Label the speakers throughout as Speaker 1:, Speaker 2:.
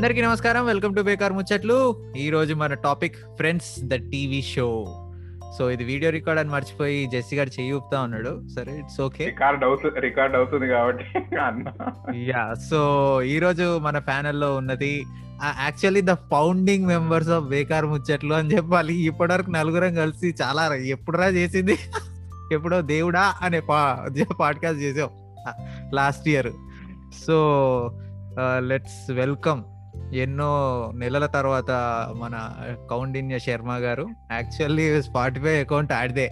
Speaker 1: అందరికీ నమస్కారం. Welcome to బేకార్ ముచ్చట్లు. ఈ రోజు మన topic Friends the TV show. So ఇది వీడియో రికార్డ్ అని మర్చిపోయి జెస్సీ గారు చెయ్యి ఊపుతా ఉన్నాడు. సరే ఇట్స్ ఓకే.
Speaker 2: రికార్డ్ అవుతుంది రికార్డ్ అవుతుంది కాబట్టి
Speaker 1: యా సో ఈ రోజు మన ప్యానెల్లో ఉన్నది actually the founding members of Bekaar Muchatlu అని చెప్పాలి. ఇప్పటివరకు నలుగురం కలిసి చాలా ఎప్పుడురా చేసింది? ఎప్పుడో దేవుడా అనే పా పాడ్కాస్ట్ చేసాం last year. So let's welcome ఎన్నో నెలల తర్వాత మన కౌండిన్య శర్మ గారు యాక్చువల్లీ స్పాటిఫై అకౌంట్ ఆడిదే.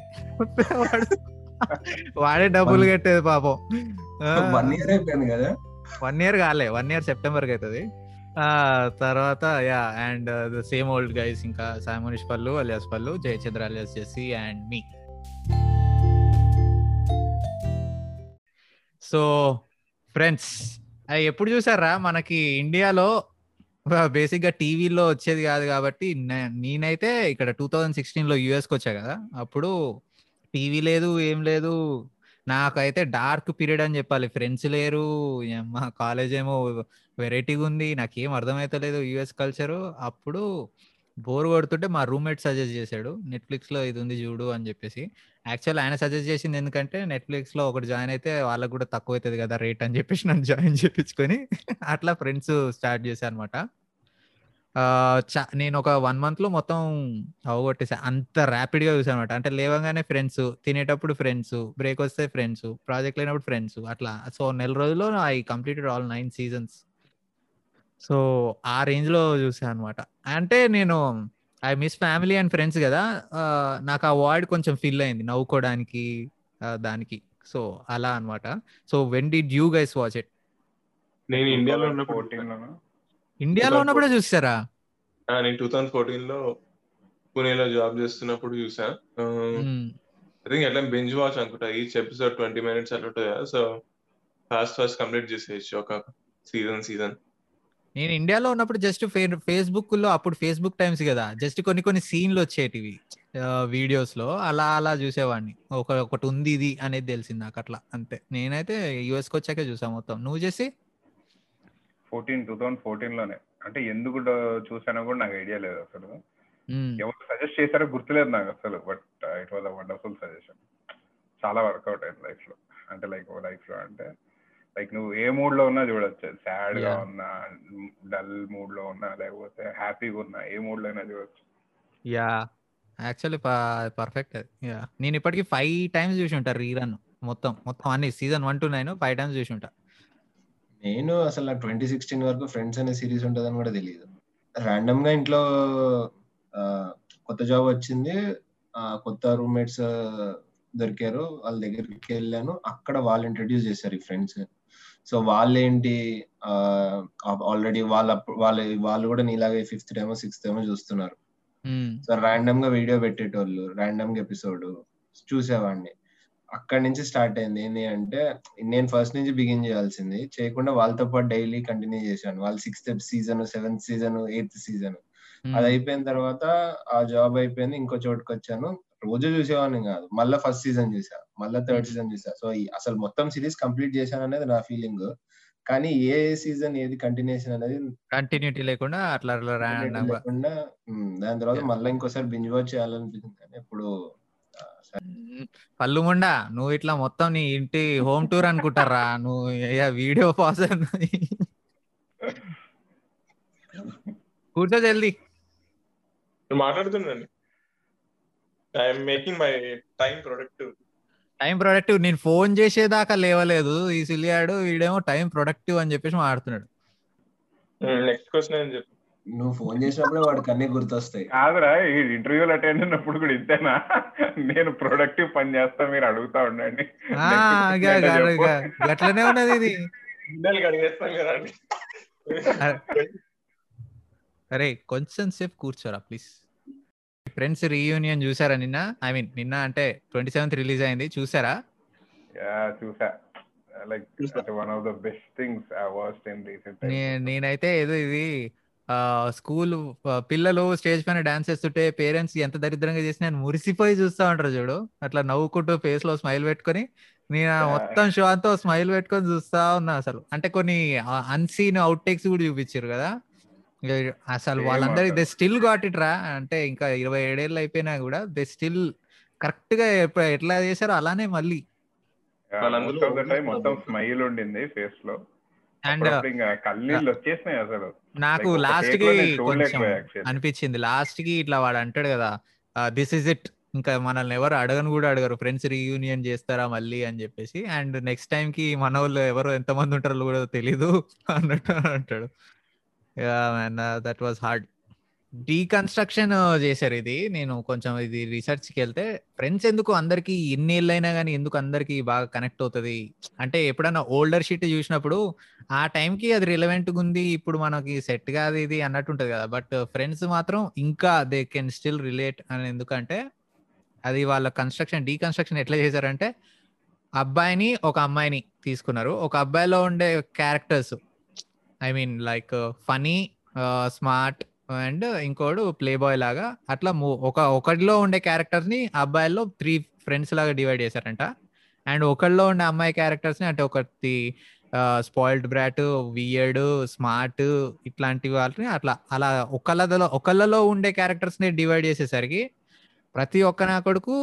Speaker 1: వాడు డబ్బులు కట్టేది పాపం.
Speaker 3: వన్ ఇయర్ అయిపోయింది కదా?
Speaker 1: వన్ ఇయర్ కాలే వన్ ఇయర్ సెప్టెంబర్కి అవుతుంది ఆ తర్వాత yeah and the same old guys ఇంకా Samonish Pallu alias Pallu Jayachandra alias Jessie and me. So Friends ఎప్పుడు చూసారా? మనకి ఇండియాలో బేసిక్గా టీవీలో వచ్చేది కాదు కాబట్టి నే- నేనైతే ఇక్కడ టూ థౌజండ్ సిక్స్టీన్లో యుఎస్కి వచ్చా కదా అప్పుడు టీవీ లేదు ఏం లేదు. నాకైతే డార్క్ పీరియడ్ అని చెప్పాలి. ఫ్రెండ్స్ లేరు మా కాలేజ్ ఏమో వెరైటీగా ఉంది నాకేం అర్థమవుతలేదు యుఎస్ కల్చరు. అప్పుడు బోర్ కొడుతుంటే మా రూమ్మేట్ సజెస్ట్ చేశాడు నెట్ఫ్లిక్స్లో ఇది ఉంది చూడు అని చెప్పేసి. యాక్చువల్ ఆయన సజెస్ట్ చేసింది ఎందుకంటే నెట్ఫ్లిక్స్లో ఒకటి జాయిన్ అయితే వాళ్ళకి కూడా తక్కువ అవుతుంది కదా రేట్ అని చెప్పేసి నన్ను జాయిన్ చేయించుకొని అట్లా ఫ్రెండ్స్ స్టార్ట్ చేశాను అనమాట నేను ఒక వన్ మంత్లో మొత్తం అవగొట్టేసా. అంత ర్యాపిడ్గా చూసాను అనమాట అంటే లేవగానే ఫ్రెండ్స్ తినేటప్పుడు ఫ్రెండ్స్ బ్రేక్ వస్తే ఫ్రెండ్స్ ప్రాజెక్ట్ లేనప్పుడు ఫ్రెండ్స్ అట్లా. సో నెల రోజుల్లో I completed all nine seasons. So ఆ రేంజ్లో చూసాను అనమాట అంటే నేను I miss family and friends కదా. నాకు ఆ వార్డ్ కొంచెం ఫిల్ అయింది నవ్వుకోవడానికి దానికి. సో అలా అన్నమాట so when did you guys watch it?
Speaker 4: నేను ఇండియాలో ఉన్నప్పుడు
Speaker 2: ఫోర్టీన్ లోను
Speaker 1: ఇండియాలో ఉన్నప్పుడే చూసారా?
Speaker 4: నేను టూ థౌసండ్ ఫోర్టీన్లో పూణేలో జాబ్ చేస్తున్నప్పుడు చూసా. ఐ థింక్ ఎట్లా బెంజ్ వాచ్ అనుకుంటా. ఈచ్ ఎపిసోడ్ ట్వంటీ మినిట్స్ అట్లా సో ఫాస్ట్ ఫాస్ట్ కంప్లీట్ చేసేయచ్చు ఒక సీజన్ సీజన్
Speaker 1: నేను ఇండియాలో ఉన్నప్పుడు జస్ట్ ఫేస్బుక్లో అప్పుడు ఫేస్బుక్ టైమ్స్ కదా. జస్ట్ కొన్ని కొన్ని సీన్లు వచ్చేటివి వీడియోస్లో. అలా అలా చూసేవాడిని. ఒక ఒకటి ఉంది ఇది అనేది తెలిసింది నాకు అట్లా. అంతే. నేనైతే యుఎస్కి వచ్చాకే చూసా మొత్తం. నువ్వు చేసి?
Speaker 2: ఫోర్టీన్ టూ థౌసండ్ ఫోర్టీన్లోనే అంటే ఎందుకు చూసానో కూడా నాకు ఐడియా లేదు అసలు. ఎవరు సజెస్ట్ చేశారో గుర్తులేదు నాకు అసలు but it was a wonderful suggestion చాలా వర్కౌట్ అయింది లైఫ్లో అంటే లైక్ లైఫ్లో అంటే లైక్ నువ్వు ఏ మూడ్లో ఉన్నా చూడొచ్చు.
Speaker 1: సాడ్గా.
Speaker 2: ఉన్నా డల్ మూడ్లో ఉన్నా లేకపోతే హ్యాపీగా ఉన్నా ఏ మూడ్లో అయినా చూడొచ్చు.
Speaker 1: యా యాక్చువల్లీ పర్ఫెక్ట్ అది యా నేను ఇప్పటికి ఫైవ్ టైమ్స్ చూసి ఉంటా రీరన్ మొత్తం మొత్తం అన్ని. Season one to nine five times చూసి ఉంటా.
Speaker 3: నేను అసలు ట్వంటీ సిక్స్టీన్ వరకు ఫ్రెండ్స్ అనే సిరీస్ ఉంటుందని కూడా తెలియదు ర్యాండమ్గా ఇంట్లో కొత్త జాబ్ వచ్చింది. కొత్త రూమ్మేట్స్ దొరికారు. వాళ్ళ దగ్గరికి వెళ్ళాను. అక్కడ వాళ్ళు ఇంట్రడ్యూస్ చేశారు ఈ ఫ్రెండ్స్ సో వాళ్ళేంటి ఆల్రెడీ వాళ్ళ వాళ్ళ వాళ్ళు కూడా నీలాగే ఫిఫ్త్ టైమో సిక్స్త్ టైమో చూస్తున్నారు. సో ర్యాండమ్గా వీడియో పెట్టేటోళ్ళు ర్యాండమ్గా ఎపిసోడ్ చూసేవాడిని. అక్కడి నుంచి స్టార్ట్ అయింది. ఏంటి అంటే నేను ఫస్ట్ నుంచి బిగిన్ చేయాల్సింది చేయకుండా వాళ్ళతో పాటు డైలీ కంటిన్యూ చేశాను వాళ్ళు sixth season seventh season eighth season. అది అయిపోయిన తర్వాత ఆ జాబ్ అయిపోయింది ఇంకో చోటుకి వచ్చాను. రోజు చూసేవాడిని కాదు. మళ్ళీ ఫస్ట్ సీజన్ చూసా మళ్ళీ థర్డ్ సీజన్ చూసా. సో అసలు మొత్తం సిరీస్ కంప్లీట్ చేశాను అనేది నా ఫీలింగ్. కానీ ఏ సీజన్ ఏది కంటిన్యూషన్ అనేది
Speaker 1: కంటిన్యూటీ లేకుండా అట్లా
Speaker 3: లేకుండా దాని తర్వాత. మళ్ళీ ఇంకోసారి బింజ్ వాచ్ చేయాలనిపించింది. కానీ ఇప్పుడు.
Speaker 1: పళ్ళు ముండా నువ్వు ఇట్లా మొత్తం నీ ఇంటి హోమ్ టూర్ అనుకుంటారా? నువ్వు వీడియో పాస్ కూర్చో జల్దీ.
Speaker 4: నేను. మాట్లాడుతున్నాను I'm making my time productive
Speaker 1: time productive నేను ఫోన్ చేసేదాకా లేవలేదు. ఈ సిలియాడు వీడేమో టైం ప్రొడక్టివ్ అని చెప్పేసి మాట్లాడుతున్నాడు.
Speaker 4: నెక్స్ట్ క్వశ్చన్ ఏం చెప్పు?
Speaker 3: నువ్వు ఫోన్ చేసినప్పుడే వాడికి అన్ని గుర్తొస్తాయి.
Speaker 2: కాదురా ఈ ఇంటర్వ్యూలు అటెండ్ అయినప్పుడు కూడా ఇంతేనా? నేను ప్రొడక్టివ్ పని చేస్తా మీరు అడుగుతా ఉండండి.
Speaker 1: ఆ,
Speaker 2: Next
Speaker 1: గా-
Speaker 2: ఏంటో
Speaker 1: గా-
Speaker 2: చెప్పు.
Speaker 1: గా- గట్లనే ఉన్నది ఇది. అరే కొంచెం సేపు కూర్చోరా ప్లీజ్. ఫ్రెండ్స్ రీయూనియన్ చూసారా నిన్న? ఐ మీన్ నిన్న అంటే ట్వంటీ సెవెంత్ రిలీజ్ అయింది చూసారా?
Speaker 2: చూసా. లైక్
Speaker 4: చూసా.
Speaker 2: One of the best things I watched in recent
Speaker 1: నే- నేనైతే ఏదో ఇది స్కూల్ పిల్లలు స్టేజ్ పైన డాన్స్ చేస్తుంటే పేరెంట్స్ ఎంత దరిద్రంగా చేసి నేను మురిసిపోయి చూస్తా ఉంటారు చూడు. అట్లా నవ్వుకుంటూ ఫేస్లో స్మైల్ పెట్టుకొని నేను మొత్తం షో అంతా స్మైల్ పెట్టుకొని చూస్తా ఉన్నా అసలు. అంటే కొన్ని అన్సీన్ అవుట్ టేక్స్ కూడా చూపించారు కదా. అసలు వాళ్ళందరికి దే. స్టిల్ గాట్ ఇట్ రా. అంటే ఇంకా ఇరవై ఏడేళ్ళు అయిపోయినా కూడా దే స్టిల్ కరెక్ట్గా ఎట్లా చేశారో అలానే మళ్ళీ.
Speaker 2: మొత్తం. స్మైల్ ఉండింది ఫేస్లో
Speaker 1: అండ్
Speaker 2: కన్నీళ్ళు వచ్చేసినాయి అసలు.
Speaker 1: నాకు
Speaker 2: లాస్ట్కి
Speaker 1: కొంచెం. అనిపించింది. లాస్ట్కి ఇట్లా వాడు అంటాడు కదా దిస్ ఇస్ ఇట్ ఇంకా మనల్ని ఎవరు అడగను కూడా అడగరు. ఫ్రెండ్స్ రీయూనియన్ చేస్తారా మళ్ళీ? అని చెప్పేసి. అండ్ నెక్స్ట్ టైం కి మన వాళ్ళు ఎవరు ఎంతమంది ఉంటారో కూడా తెలీదు అన్నట్టు అంటాడు. దట్ వాజ్ హార్డ్ డీకన్స్ట్రక్షన్ చేశారు ఇది. నేను కొంచెం ఇది రీసెర్చ్కి వెళ్తే ఫ్రెండ్స్ ఎందుకు అందరికి ఎన్ని ఏళ్ళైనా కానీ ఎందుకు అందరికి బాగా కనెక్ట్ అవుతుంది? అంటే ఎప్పుడైనా ఓల్డర్ షీట్ చూసినప్పుడు ఆ టైంకి అది రిలవెంట్ ఉంది ఇప్పుడు మనకి సెట్ కాదు ఇది అన్నట్టు ఉంటుంది కదా. బట్ ఫ్రెండ్స్ మాత్రం ఇంకా దే కెన్ స్టిల్ రిలేట్ అని ఎందుకంటే అది వాళ్ళ కన్స్ట్రక్షన్ డీకన్స్ట్రక్షన్ ఎట్లా చేశారంటే అబ్బాయిని ఒక అమ్మాయిని తీసుకున్నారు. ఒక అబ్బాయిలో ఉండే characters I mean like funny smart and ఇంకోడు ప్లే బాయ్ లాగా అట్లా ఒక ఒకటిలో ఉండే క్యారెక్టర్స్ని అబ్బాయిల్లో త్రీ ఫ్రెండ్స్ లాగా డివైడ్ చేశారంట. అండ్ ఒకళ్ళలో ఉండే అమ్మాయి క్యారెక్టర్స్ని అంటే ఒకటి స్పాయిల్డ్ బ్రాట్ వియర్డ్ స్మార్ట్ ఇట్లాంటి వాళ్ళని అట్లా అలా ఒకళ్ళలో ఒకళ్ళలో ఉండే క్యారెక్టర్స్ని డివైడ్ చేసేసరికి ప్రతి ఒక్క నా కొడుకు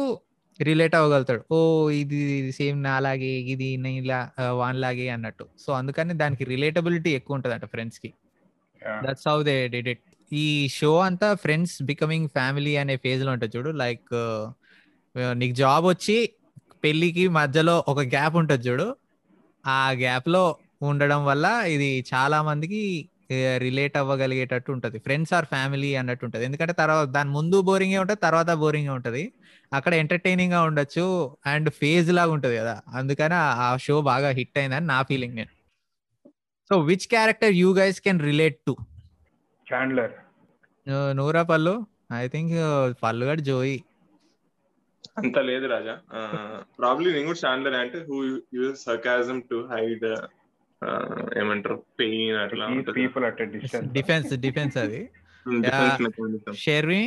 Speaker 1: రిలేట్ అవ్వగలుగుతాడు. ఓ ఇది సేమ్ నాలాగే ఇది నీలా వాన్లాగే అన్నట్టు. సో అందుకని దానికి రిలేటబిలిటీ ఎక్కువ ఉంటదంట
Speaker 2: ఫ్రెండ్స్కి.
Speaker 1: That's how they did it ఈ షో అంతా ఫ్రెండ్స్ బికమింగ్ ఫ్యామిలీ అనే ఫేజ్లో ఉంటుంది చూడు. లైక్ నీకు జాబ్ వచ్చి పెళ్ళికి మధ్యలో ఒక గ్యాప్ ఉంటుంది చూడు. ఆ గ్యాప్లో ఉండడం వల్ల ఇది చాలా మందికి రిలేట్ అవ్వగలిగేటట్టు ఉంటుంది. ఫ్రెండ్స్ ఆర్ ఫ్యామిలీ అన్నట్టు ఉంటుంది. ఎందుకంటే తర్వాత దాని ముందు బోరింగ్ ఉంటుంది తర్వాత బోరింగ్ ఉంటుంది. అక్కడ ఎంటర్టైనింగ్గా ఉండొచ్చు అండ్ ఫేజ్ లాగా ఉంటుంది కదా. అందుకని ఆ షో బాగా హిట్ అయిందని నా ఫీలింగ్ నేను. So which character you guys can relate to
Speaker 2: Chandler
Speaker 1: నూరా పల్లు ఐ థింక్ పల్లు గడ్ జోయి.
Speaker 4: అంత లేదు రాజా. ప్రాబ్లీ నేను కూడా చాండ్లర్ అంటే who use sarcasm to hide ఏమంటారు పెయిన్ అట్లా
Speaker 2: people at distance
Speaker 1: defence defence అది.
Speaker 4: Defense mechanism.
Speaker 1: షెర్వి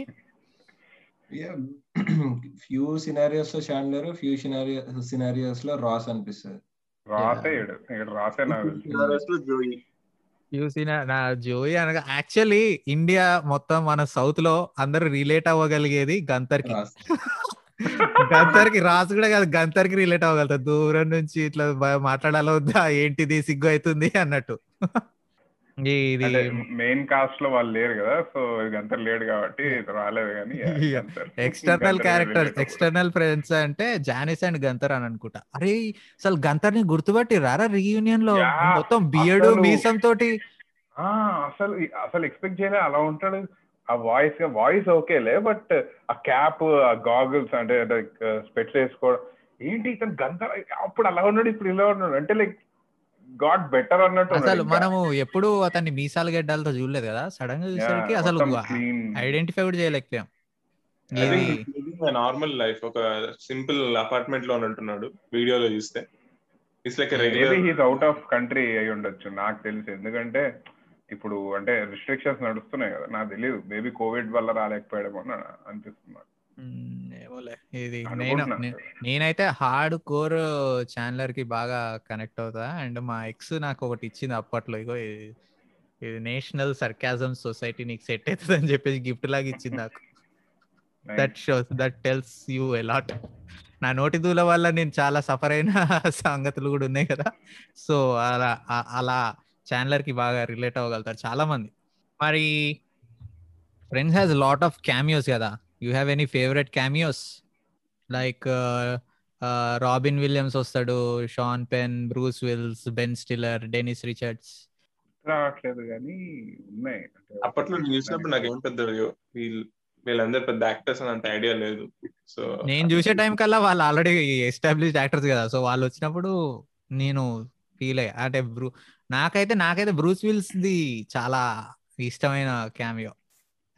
Speaker 3: ఫ్యూ సినారియోస్లో చాండ్లర్ ఫ్యూ సినారియో సినారియోస్లో రాస్ అనిపిస్తుంది.
Speaker 2: రాసే రాసే నాకు
Speaker 4: జోయి.
Speaker 1: చూసిన నా జోయి అనగా యాక్చువల్లీ ఇండియా మొత్తం మన సౌత్లో అందరూ రిలేట్ అవ్వగలిగేది గంతర్కి
Speaker 3: రాస్.
Speaker 1: గంతర్కి రాసు కూడా కాదు గంతర్కి రిలేట్ అవ్వగలుగుతారు. దూరం నుంచి ఇట్లా మాట్లాడాలో వద్దా ఏంటిది సిగ్గు అవుతుంది అన్నట్టు. ఇది
Speaker 2: మెయిన్ కాస్ట్లో వాళ్ళు లేరు కదా సో గంతర్ లేడు కాబట్టి ఇది రాలేదు కానీ.
Speaker 1: ఎక్స్టర్నల్ క్యారెక్టర్ ఎక్స్టర్నల్ ఫ్రెండ్స్ అంటే జానిస్ అండ్ గంతర్ అని అనుకుంటా. అరే అసలు గంతర్ని గుర్తుపట్టి రారా
Speaker 2: రీయూనియన్లో
Speaker 1: మొత్తం బియర్డ్ మీసం తోటి?
Speaker 2: అసలు అసలు ఎక్స్పెక్ట్ చేయలే అలా ఉంటాడు. ఆ వాయిస్ వాయిస్ ఓకేలే బట్ ఆ క్యాప్ ఆ గాగుల్స్ అంటే స్పెట్స్ వేసుకోవడం. ఏంటి ఇతను గంతర్ అప్పుడు అలా ఉన్నాడు ఇప్పుడు ఇలా ఉన్నాడు. అంటే లైక్ గాడ్ బెటర్ అన్నట్టు
Speaker 1: అసలు. మనము ఎప్పుడు అతన్ని మీసాల గడ్డాలతో చూడలేదు కదా?
Speaker 2: సడన్గా
Speaker 1: చూసేసరికి అసలు. ఐడెంటిఫై కూడా చేయలేకపోయాం.
Speaker 4: నార్మల్ లైఫ్ ఒక సింపుల్ అపార్ట్మెంట్లో ఉంటున్నాడు వీడియోలో చూస్తే. It's like regular
Speaker 2: out of country అయి ఉండొచ్చు నాకు తెలిసి. ఎందుకంటే ఇప్పుడు అంటే రిస్ట్రిక్షన్స్ నడుస్తున్నాయి కదా నాకు తెలియదు మేబీ కోవిడ్ వల్ల రాలేకపోయాడేమో అని అనిపిస్తుంది
Speaker 1: ఏమోలే. ఇది నేను నేనైతే హార్డ్ కోర్ ఛానలర్కి బాగా కనెక్ట్ అవుతా. అండ్ మా ఎక్స్ నాకు ఒకటి ఇచ్చింది అప్పట్లో. ఇగో ఇది- నేషనల్ సర్కాజం సొసైటీ నీకు సెట్ అవుతుంది అని చెప్పేసి గిఫ్ట్ లాగా ఇచ్చింది నాకు. That shows that tells you a lot నా నోటి దూల వల్ల నేను చాలా సఫర్ అయిన సంగతులు కూడా ఉన్నాయి కదా. సో అలా అలా ఛానలర్కి బాగా రిలేట్ అవ్వగలుగుతారు చాలా మంది మరి Friends has lot of cameos కదా. You have any favourite cameos like Robin Williams వస్తాడు Sean Penn Bruce Willis Ben Stiller Denise Richards
Speaker 2: రావట్లేదు కానీ ఉన్నాయి.
Speaker 4: అప్పట్లో నేను చూసినప్పుడు నాకు ఏం పెద్ద వీళ్ళు వీళ్ళందరూ పెద్ద యాక్టర్స్ అని అంత ఐడియా లేదు. సో
Speaker 1: నేను చూసే టైం కల్లా వాళ్ళు ఆల్రెడీ ఎస్టాబ్లిష్డ్ యాక్టర్స్ కదా. సో వాళ్ళు వచ్చినప్పుడు నేను ఫీల్ అయ్యా. అంటే బ్రూ నాకైతే నాకైతే బ్రూస్ విల్స్ ది చాలా ఇష్టమైన క్యామియో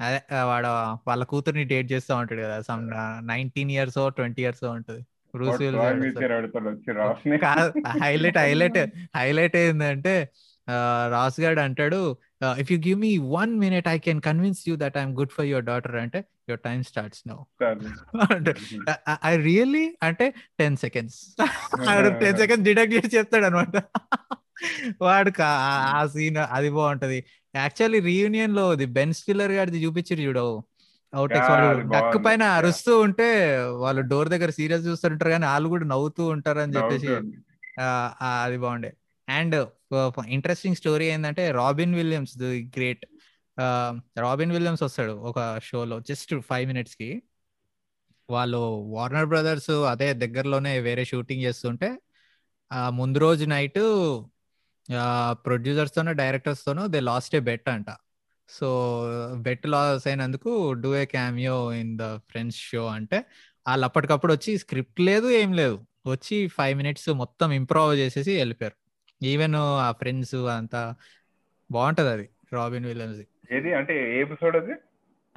Speaker 1: అదే వాడు వాళ్ళ కూతుర్ని డేట్ చేస్తూ ఉంటాడు కదా some nineteen years twenty years ఉంటుంది. హైలైట్ హైలైట్ హైలైట్ ఏంటంటే రాస్ గాడ్ అంటాడు if you give me one minute I can convince you that I'm good for your daughter అంటే your time starts now I really అంటే ten seconds ten seconds deduct చేసి చెప్తాడు అనమాట వాడు ఆ- ఆ సీన్ అది బాగుంటది. యాక్చువల్లీ రీయూనియన్లో ఇది బెన్ స్టిల్లర్ గారిది చూపించారు చూడు.
Speaker 2: అది
Speaker 1: డక్. పైన. అరుస్తూ ఉంటే వాళ్ళు డోర్ దగ్గర సీరియస్ చూస్తుంటారు కానీ వాళ్ళు కూడా నవ్వుతూ ఉంటారు. అని చెప్పేసి అది బాగుండే. అండ్ ఇంట్రెస్టింగ్ స్టోరీ ఏంటంటే Robin Williams the great Robin Williams వస్తాడు ఒక షోలో జస్ట్ ఫైవ్ మినిట్స్కి. వాళ్ళు వార్నర్ బ్రదర్స్ అదే దగ్గరలోనే వేరే షూటింగ్ చేస్తుంటే ఆ ముందు రోజు నైట్ ప్రొడ్యూసర్స్ తోనో డైరెక్టర్స్ తోనో దే లాస్ట్ ఏ బెట్ అంట. సో బెట్ లాస్ అయినందుకు do a cameo in the Friends show అంటే వాళ్ళు అప్పటికప్పుడు వచ్చి స్క్రిప్ట్ లేదు ఏం లేదు. వచ్చి ఫైవ్ మినిట్స్ మొత్తం ఇంప్రూవ్ చేసేసి వెళ్ళిపోయారు. ఈవెన్ ఆ ఫ్రెండ్స్ అంతా బాగుంటది అది రాబిన్ విలియమ్స్
Speaker 2: ఏది? అంటే ఏ ఎపిసోడ్ అది?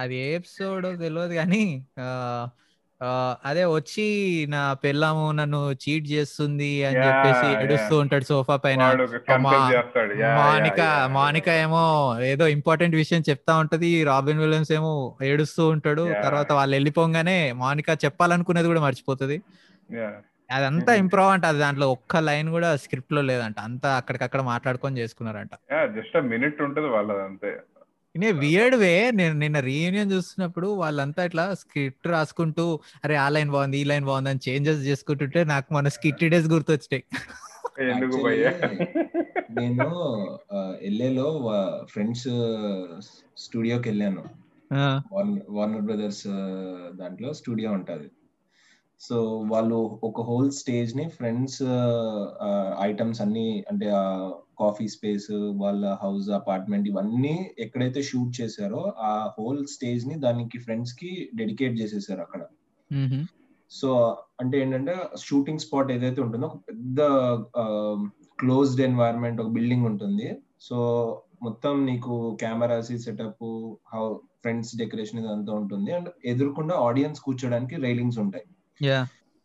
Speaker 1: అది ఏ ఎపిసోడ్ తెలియదు కానీ అదే వచ్చి నా పెళ్ళాము నన్ను చీట్ చేస్తుంది అని చెప్పేసి. ఏడుస్తూ ఉంటాడు సోఫా పైన మోనిక. మోనిక ఏమో ఏదో ఇంపార్టెంట్ విషయం చెప్తా ఉంటది రాబిన్ విలియమ్స్ ఏమో ఏడుస్తూ ఉంటాడు. తర్వాత వాళ్ళు వెళ్ళిపోగానే మోనిక చెప్పాలనుకునేది కూడా మర్చిపోతుంది. అదంతా. ఇంప్రూవ్ అంట అది దాంట్లో ఒక్క లైన్ కూడా స్క్రిప్ట్లో లేదంట అంతా అక్కడికక్కడ మాట్లాడుకొని చేసుకున్నారంట
Speaker 2: a minute ఉంటుంది వాళ్ళది అంతే
Speaker 1: నే వియర్డ్ వే. నేను నిన్న రీయూనియన్ చూస్తున్నప్పుడు వాళ్ళంతా ఇట్లా స్క్రిప్ట్ రాసుకుంటూ అరే ఆ లైన్ బాగుంది ఈ లైన్ బాగుంది అని చేంజెస్ చేసుకుంటుంటే నాకు మన స్కిట్ డేస్ గుర్తొచ్చాయి.
Speaker 2: ఎందుకు
Speaker 3: Actually,
Speaker 2: భయ్యా?
Speaker 3: నేను ఎల్ఏలో ఫ్రెండ్స్ స్టూడియోకి వెళ్ళాను.
Speaker 1: ఆ,
Speaker 3: వార్నర్ బ్రదర్స్ దాంట్లో స్టూడియో ఉంటది. సో వాళ్ళు ఒక హోల్ స్టేజ్ని ఫ్రెండ్స్ ఐటమ్స్ అన్ని అంటే కాఫీ స్పేస్ వాళ్ళ హౌస్ అపార్ట్మెంట్ ఇవన్నీ ఎక్కడైతే షూట్ చేశారో ఆ హోల్ స్టేజ్ని దానికి ఫ్రెండ్స్కి డెడికేట్ చేసేసారు అక్కడ. సో అంటే ఏంటంటే షూటింగ్ స్పాట్ ఏదైతే ఉంటుందో ఒక పెద్ద క్లోజ్డ్ ఎన్వైరన్మెంట్ ఒక బిల్డింగ్ ఉంటుంది. సో మొత్తం నీకు cameras setup how Friends decoration ఇదంతా ఉంటుంది. అండ్ ఎదురుకుండా ఆడియన్స్ కూర్చోడానికి రైలింగ్స్ ఉంటాయి.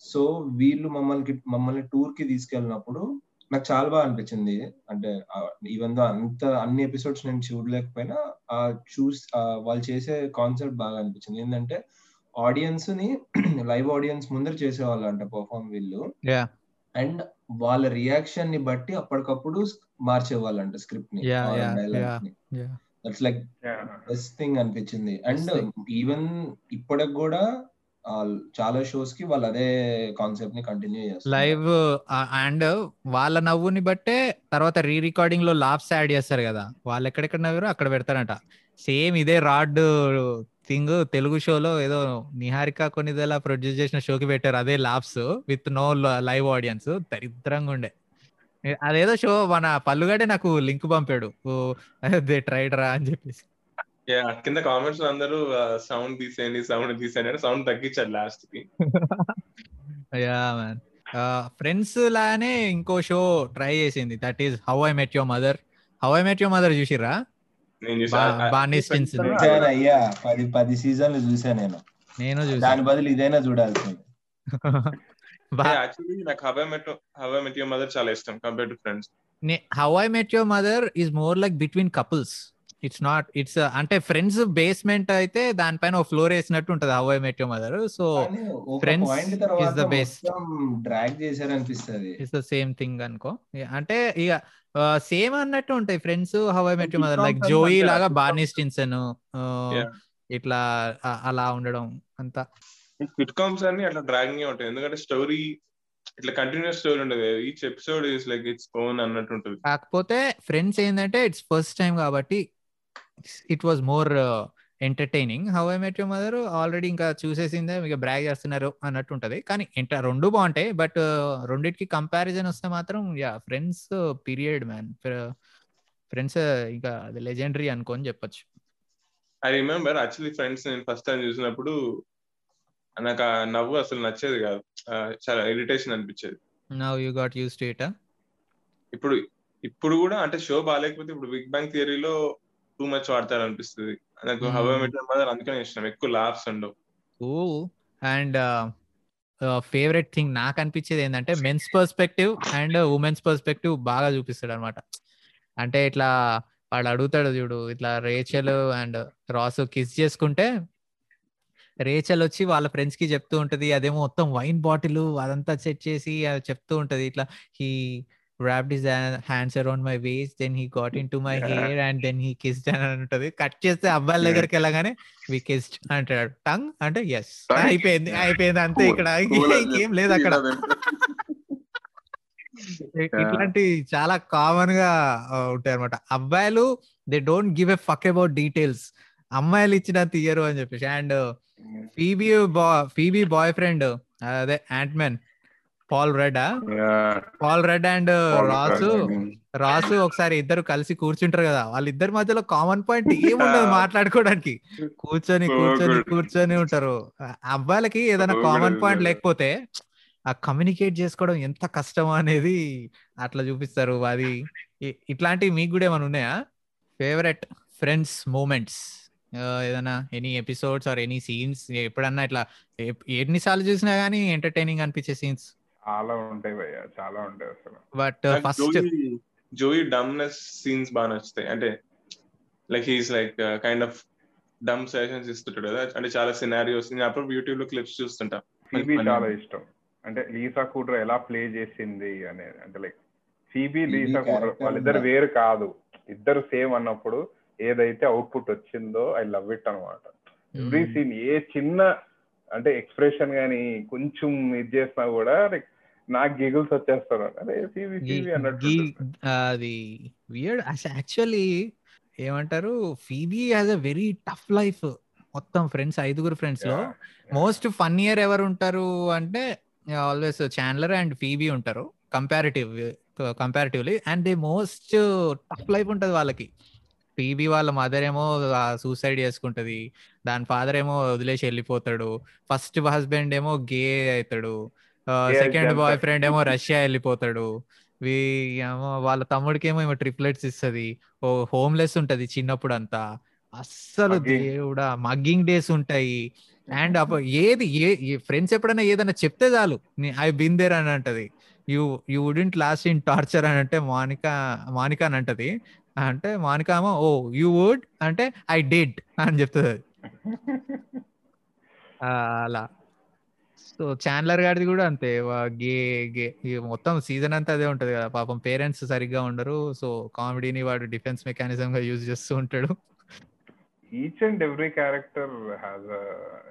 Speaker 3: సో వీళ్ళు మమ్మల్ని మమ్మల్ని టూర్కి తీసుకెళ్ళినప్పుడు నాకు చాలా బాగా అనిపించింది అంటే ఈవెన్ దో అంత అన్ని ఎపిసోడ్స్ నేను చూడలేకపోయినా ఆ చూస్ వాళ్ళు చేసే కాన్సెప్ట్ బాగా అనిపించింది ఏంటంటే ఆడియన్స్ని లైవ్ ఆడియన్స్ ముందర చేసేవాళ్ళు అంట పర్ఫామ్ వీళ్ళు
Speaker 1: యా
Speaker 3: అండ్ వాళ్ళ రియాక్షన్ని బట్టి అప్పటికప్పుడు మార్చేవాళ్ళంట స్క్రిప్ట్ని
Speaker 1: yeah.
Speaker 3: ని. That's like. బెస్ట్ థింగ్ అనిపించింది అండ్. ఈవెన్ ఇప్పటికి కూడా చాలా షోస్కి వాళ్ళు అదే కాన్సెప్ట్ని కంటిన్యూ చేస్తారు
Speaker 1: లైవ్ అండ్ వాళ్ళ నవ్వుని బట్టే తర్వాత రీ రికార్డింగ్లో లాప్స్ యాడ్ చేస్తారు కదా. వాళ్ళు ఎక్కడెక్కడ నవ్వారో అక్కడ పెడతారంట. సేమ్ ఇదే రాడ్ థింగ్ తెలుగు షోలో ఏదో నిహారిక కొన్నిదేలా ప్రొడ్యూస్ చేసిన షోకి పెట్టారు. అదే laughs with no live audience దరిద్రంగా ఉండే. అదేదో షో మన పల్లుగాడే నాకు లింక్ పంపాడు. దే ట్రైడ్ రా అని చెప్పేసి.
Speaker 4: కింద కామెంట్స్ అందరూ సౌండ్ తీసేయండి సౌండ్ తీసేయండి అని సౌండ్ తగ్గించారు లాస్ట్కి.
Speaker 1: యా మ్యాన్ ఫ్రెండ్స్ లానే ఇంకో షో ట్రై చేసింది. That is how I met your mother how I met your mother చూసిరా
Speaker 4: నేను
Speaker 1: బా- బార్నీ స్టిన్సన్.
Speaker 3: చూశాను అయ్యా. పది పది సీజన్లు చూసా నేను.
Speaker 1: నేను
Speaker 3: దాని
Speaker 1: చూసాను
Speaker 3: బదులు ఇదైనా చూడాల్సింది.
Speaker 4: యాక్చువల్లీ నాకు హవై మెట్ హవై మెట్ యువర్ మదర్ చాలా ఇష్టం compare to Friends
Speaker 1: how I met your mother is more like between couples it's not it's అంటే ఫ్రెండ్స్ బేస్మెంట్ అయితే దానిపైన ఒక ఫ్లోర్ వేసినట్టు ఉంటది how I met your mother so
Speaker 3: తర్వాత
Speaker 1: the best.
Speaker 3: మొత్తం డ్రాగ్ చేశారనిపిస్తుంది.
Speaker 1: ఇట్స్ ద సేమ్ థింగ్ అనుకో. Yeah, అంటే ఇక సేమ్ అన్నట్టు ఉంటాయి Friends how I met your mother like Joey లాగా. Barney Stinson
Speaker 4: Yeah.
Speaker 1: ఇట్లా అలా ఉండడం అంతా.
Speaker 4: సిట్ కామ్స్ అన్ని అట్లా డ్రాగింగ్ ఉంటాయి. ఎందుకంటే స్టోరీ ఇట్లా కంటిన్యూస్ స్టోరీ ఉండదు. Each episode is like its own అన్నట్టు ఉంటుంది.
Speaker 1: కాకపోతే ఫ్రెండ్స్ ఏంటంటే ఇట్స్ ఫస్ట్ టైం కాబట్టి it was more entertaining how I met your mother already ఇంకా చూసేసిందే మీకు బ్రాగ్ చేస్తున్నారు అన్నట్టు ఉంటది. కానీ ఇంట రెండు బాగుంటాయి. బట్ రెండిటికి కంపారిజన్ వస్తే మాత్రం yeah Friends period man Friends ఇంకా అది లెజెండరీ అనుకోని చెప్పొచ్చు.
Speaker 4: ఐ రిమెంబర్ యాక్చువల్లీ ఫ్రెండ్స్ నేను ఫస్ట్ టైం చూసినప్పుడు నాకు ఆ నవ్వు అసలు నచ్చేది కాదు. చాలా ఇరిటేషన్ అనిపించేది.
Speaker 1: Now you got used to it
Speaker 4: ఇప్పుడు ఇప్పుడు కూడా అంటే షో బాగాలేకపోతే ఇప్పుడు బిగ్ బ్యాంగ్ థియరీలో టూ మచ్ వాడతారు అనిపిస్తుంది నాకు. హవా మెట్ మదర్ అందుకనే ఇష్టం ఎక్కువ లాభ్స్ ఉండవు.
Speaker 1: ఓ అండ్ ఫేవరెట్ థింగ్ నాకు అనిపించేది ఏంటంటే men's perspective and women's perspective బాగా చూపిస్తాడు అనమాట అంటే ఇట్లా వాడు అడుగుతాడు చూడు ఇట్లా రేచల్ అండ్ రాసు కిస్ చేసుకుంటే రేచల్ వచ్చి వాళ్ళ ఫ్రెండ్స్కి చెప్తూ ఉంటది. అదేమో మొత్తం వైన్ బాటిల్ అదంతా సెట్ చేసి అది చెప్తూ ఉంటది. ఇట్లా he wrapped his ha- hands around my waist then he got into my hair and then he kissed అని ఉంటది కట్ చేస్తే అబ్బాయిల దగ్గరికి వెళ్ళగానే వి కిస్డ్ అంటాడు. టంగ్ అంటే ఎస్? అయిపోయింది అయిపోయింది అంతే ఇక్కడ. ఇంకేం లేదు అక్కడ. ఇట్లాంటి చాలా కామన్గా ఉంటాయి అనమాట అబ్బాయిలు they don't give a fuck about details అమ్మాయిలు ఇచ్చిన తీయరు అని చెప్పేసి. అండ్ ఫీబీ బా ఫీబీ బాయ్ ఫ్రెండ్ అదే man Paul Rudd Paul Rudd and Ross. Ross ఒకసారి ఇద్దరు కలిసి కూర్చుంటారు కదా వాళ్ళిద్దరి మధ్యలో కామన్ పాయింట్ ఏముండదు మాట్లాడుకోవడానికి. కూర్చొని కూర్చొని. కూర్చొని ఉంటారు. అబ్బాయిలకి ఏదైనా కామన్. పాయింట్ లేకపోతే ఆ కమ్యూనికేట్ చేసుకోవడం ఎంత కష్టం అనేది అట్లా చూపిస్తారు. అది ఇట్లాంటివి మీకు కూడా ఏమైనా ఉన్నాయా? ఫేవరెట్ ఫ్రెండ్స్ మూమెంట్స్ ఏదైనా any episodes or any scenes ఎప్పుడన్నా ఇట్లా ఎన్నిసార్లు చూసినా గానీ ఎంటర్టైనింగ్ అనిపించే సీన్స్
Speaker 2: చాలా ఉంటాయి భయ్య చాలా ఉంటాయి అసలు.
Speaker 1: But first
Speaker 4: Joey Joey dumbness scenes బాగా నచ్చుతాయి. అంటే like he's like kind of dumb sessions ఇస్తుంటాడు కదా. అంటే చాలా సినారియోస్ నేను అప్పుడు యూట్యూబ్లో క్లిప్స్ చూస్తుంటా.
Speaker 2: ఫీబీ చాలా ఇష్టం. అంటే లీసా కూడర్ ఎలా ప్లే చేసింది అనేది అంటే like Phoebe Lisa Kudrow
Speaker 3: character
Speaker 2: వాళ్ళిద్దరు? వేరు కాదు. ఇద్దరు సేమ్ అన్నప్పుడు ఏదైతే అవుట్పుట్ వచ్చిందో ఐ లవ్ ఇట్ అనమాట ఎవ్రీ సీన్ ఏ చిన్న అంటే ఎక్స్ప్రెషన్ గానీ కొంచెం ఇది చేసినా కూడా లైక్ నాకు గిగుల్స్ వచ్చేస్తారు
Speaker 1: గీ- అది వియర్డ్ యాక్చువల్లీ ఏమంటారు Phoebe has a very tough life మొత్తం ఫ్రెండ్స్ ఐదుగురు ఫ్రెండ్స్లో. మోస్ట్ ఫన్ ఇయర్ ఎవరు ఉంటారు అంటే ఆల్వేస్ చాండ్లర్ అండ్ ఫీబీ ఉంటారు. Comparative comparatively and they most tough life ఉంటది వాళ్ళకి. ఫీబీ వాళ్ళ మదర్ ఏమో సూసైడ్ చేసుకుంటది. దాని ఫాదర్ ఏమో వదిలేసి వెళ్ళిపోతాడు. ఫస్ట్ హస్బెండ్ ఏమో గే అవుతాడు. సెకండ్. బాయ్ ఫ్రెండ్ ఏమో రష్యా వెళ్ళిపోతాడు. ఏమో వాళ్ళ తమ్ముడికి ఏమో ఏమో ట్రిప్లెట్స్ ఇస్తుంది. ఓ హోమ్లెస్ ఉంటది చిన్నప్పుడు అంతా అస్సలు. దేవుడా మగ్గింగ్ డేస్ ఉంటాయి. అండ్ అప్పుడు ఏది ఏ ఫ్రెండ్స్ ఎప్పుడైనా ఏదైనా చెప్తే చాలు. ఐ బిన్ దేర్ అని అంటది. You you wouldn't last in torture అని అంటే మానిక మానిక అని అంటది. అంటే మానిక ఏమో ఓ యూ వుడ్ అంటే ఐ డిడ్ అని చెప్తుంది. అలా. సో చాండ్లర్ గారిది కూడా అంతే. వా- గే గే మొత్తం సీజన్ అంతా అదే ఉంటది కదా. పాపం పేరెంట్స్ సరిగ్గా ఉండరు. సో కామెడీని వాడు డిఫెన్స్ మెకానిజం గా యూజ్ చేస్తూ ఉంటాడు.
Speaker 2: Each and every character has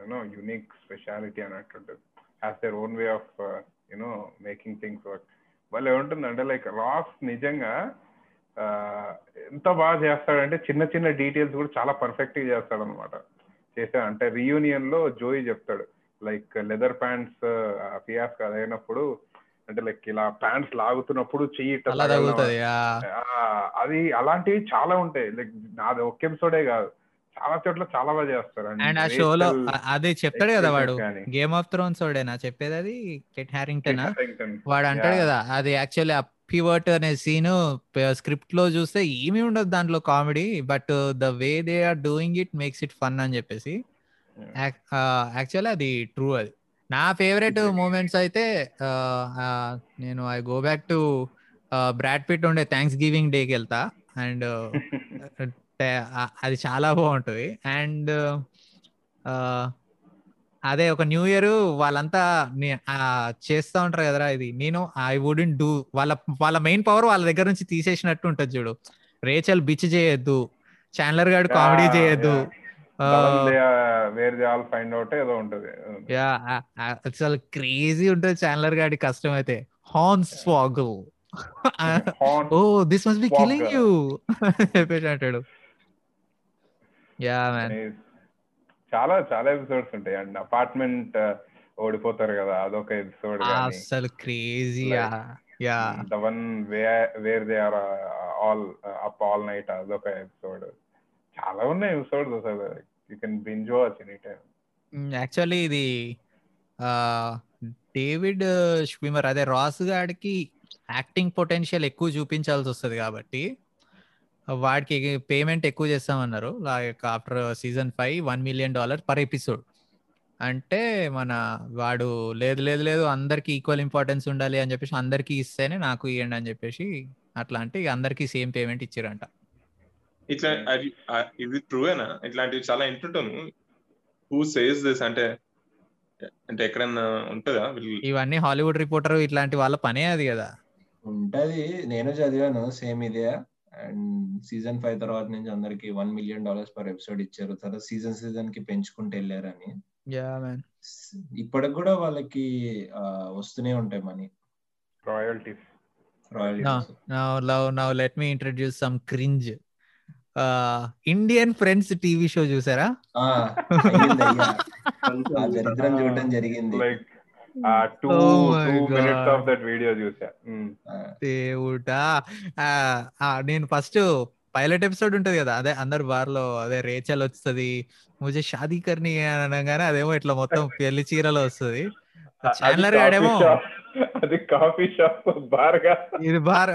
Speaker 2: you know unique speciality అన్నట్టు has their own way of you know making things work వాళ్ళు ఏముంటుందంటే లైక్ రాస్ నిజంగా ఎంత బాగా చేస్తాడంటే చిన్న చిన్న డీటెయిల్స్ కూడా చాలా పర్ఫెక్ట్గా చేస్తాడు అనమాట చేసా అంటే రీయూనియన్లో జోయి చెప్తాడు. లైక్ లెదర్ ప్యాంట్స్ ఫియాస్ అయినప్పుడు అంటే లైక్ ఇలా ప్యాంట్స్ లాగుతున్నప్పుడు చెయ్యి అది అలాంటివి చాలా ఉంటాయి లైక్ నాది ఒక్క ఎపిసోడే కాదు చాలా చోట్ల చాలా బాగా చేస్తారు
Speaker 1: అండ్ ఆ షోలో అదే చెప్తాడు కదా వాడు. గేమ్ ఆఫ్ థ్రోన్స్ వాడేనా చెప్పేది అది కెట్ హ్యారింగ్టన్. వాడు అంటాడు. కదా అది యాక్చువల్లీ ఆ పివర్ట్ అనే సీన్ స్క్రిప్ట్లో చూస్తే ఏమీ ఉండదు దాంట్లో comedy but the way they are doing it makes it fun అని చెప్పేసి. యాక్చువల్లీ అది ట్రూ అది. నా ఫేవరెట్. మూమెంట్స్ అయితే నేను I go back to Brad Pitt ఉండే థ్యాంక్స్ గివింగ్ డేకి వెళ్తా. అండ్ అది చాలా బాగుంటుంది. అండ్ అదే ఒక న్యూ ఇయర్ వాళ్ళంతా చేస్తా ఉంటారు కదరా ఇది. నేను ఐ వుడెంట్ డూ వాళ్ళ వాళ్ళ మెయిన్ పవర్ వాళ్ళ దగ్గర నుంచి తీసేసినట్టు ఉంటుంది చూడు. రేచల్ బిచ్ చేయొద్దు. చాండ్లర్ గారు కామెడీ చేయొద్దు. అసలు క్రేజీ ఉంటుంది చాండ్లర్ గాడి కష్టం అయితే. హార్న్ స్వాగల్ ఓ this must be killing. You చెప్పేసి అంటాడు. Yeah man.
Speaker 2: చాలా చాలా ఎపిసోడ్స్ ఉంటాయి. అండ్ అపార్ట్మెంట్ ఓడిపోతారు కదా అదొక ఎపిసోడ్
Speaker 1: అసలు crazy yeah
Speaker 2: the one where they are all up all night అదొక ఎపిసోడ్ చాలా ఉన్నాయి ఎపిసోడ్స్ అసలు. You can binge watch any time
Speaker 1: actually ఇది డేవిడ్ స్విమర్ uh, అదే రాస్ గాడికి యాక్టింగ్ పొటెన్షియల్ ఎక్కువ చూపించాల్సి వస్తుంది కాబట్టి వాడికి పేమెంట్ ఎక్కువ చేస్తామన్నారు. Like after season five one million dollar per episode అంటే మన వాడు లేదు లేదు లేదు అందరికి ఈక్వల్ ఇంపార్టెన్స్ ఉండాలి అని చెప్పేసి అందరికీ ఇస్తేనే నాకు ఇవ్వండి అని చెప్పేసి అట్లా అంటే ఇక సేమ్ పేమెంట్ ఇచ్చారంట.
Speaker 4: ఇట్లా అది ఇది ట్రూవేనా ఇట్లాంటివి చాలా ఇంటుంటాను హూ సేస్ దిస్ అంటే అంటే ఎక్కడన్నా ఉంటుందా?
Speaker 1: ఇవన్నీ హాలీవుడ్ రిపోర్టర్ ఇట్లాంటి వాళ్ళ పనే అది కదా.
Speaker 3: ఉంటది. నేను చదివాను సేమ్ ఇదే. అండ్ సీజన్ ఫైవ్ తర్వాత నుంచి అందరికి one million dollars per episode ఇచ్చారు. తర్వాత సీజన్ సీజన్కి పెంచుకుంటూ వెళ్ళారని.
Speaker 1: యా మ్యాన్
Speaker 3: ఇప్పటికి కూడా వాళ్ళకి వస్తూనే ఉంటాయి money.
Speaker 2: Royalties
Speaker 3: royalties
Speaker 1: now now let me introduce some cringe. Uh indian friends TV show చూసారా?
Speaker 3: ఆ దరిద్రం చూడటం జరిగింది.
Speaker 2: టూ
Speaker 1: Oh దేవుడా. ఆ, నేను ఫస్ట్ పైలట్ ఎపిసోడ్ ఉంటది కదా అదే అందరు బార్లో అదే రేచల్ వస్తుంది ముజే షాదీ కర్ని అని అనగానే అదేమో ఇట్లా మొత్తం పెళ్ళి చీరలో వస్తుంది. చాండ్లర్ గాడేమో
Speaker 2: shop. అది కాఫీ షాప్ బార్గా
Speaker 1: ఇది బార్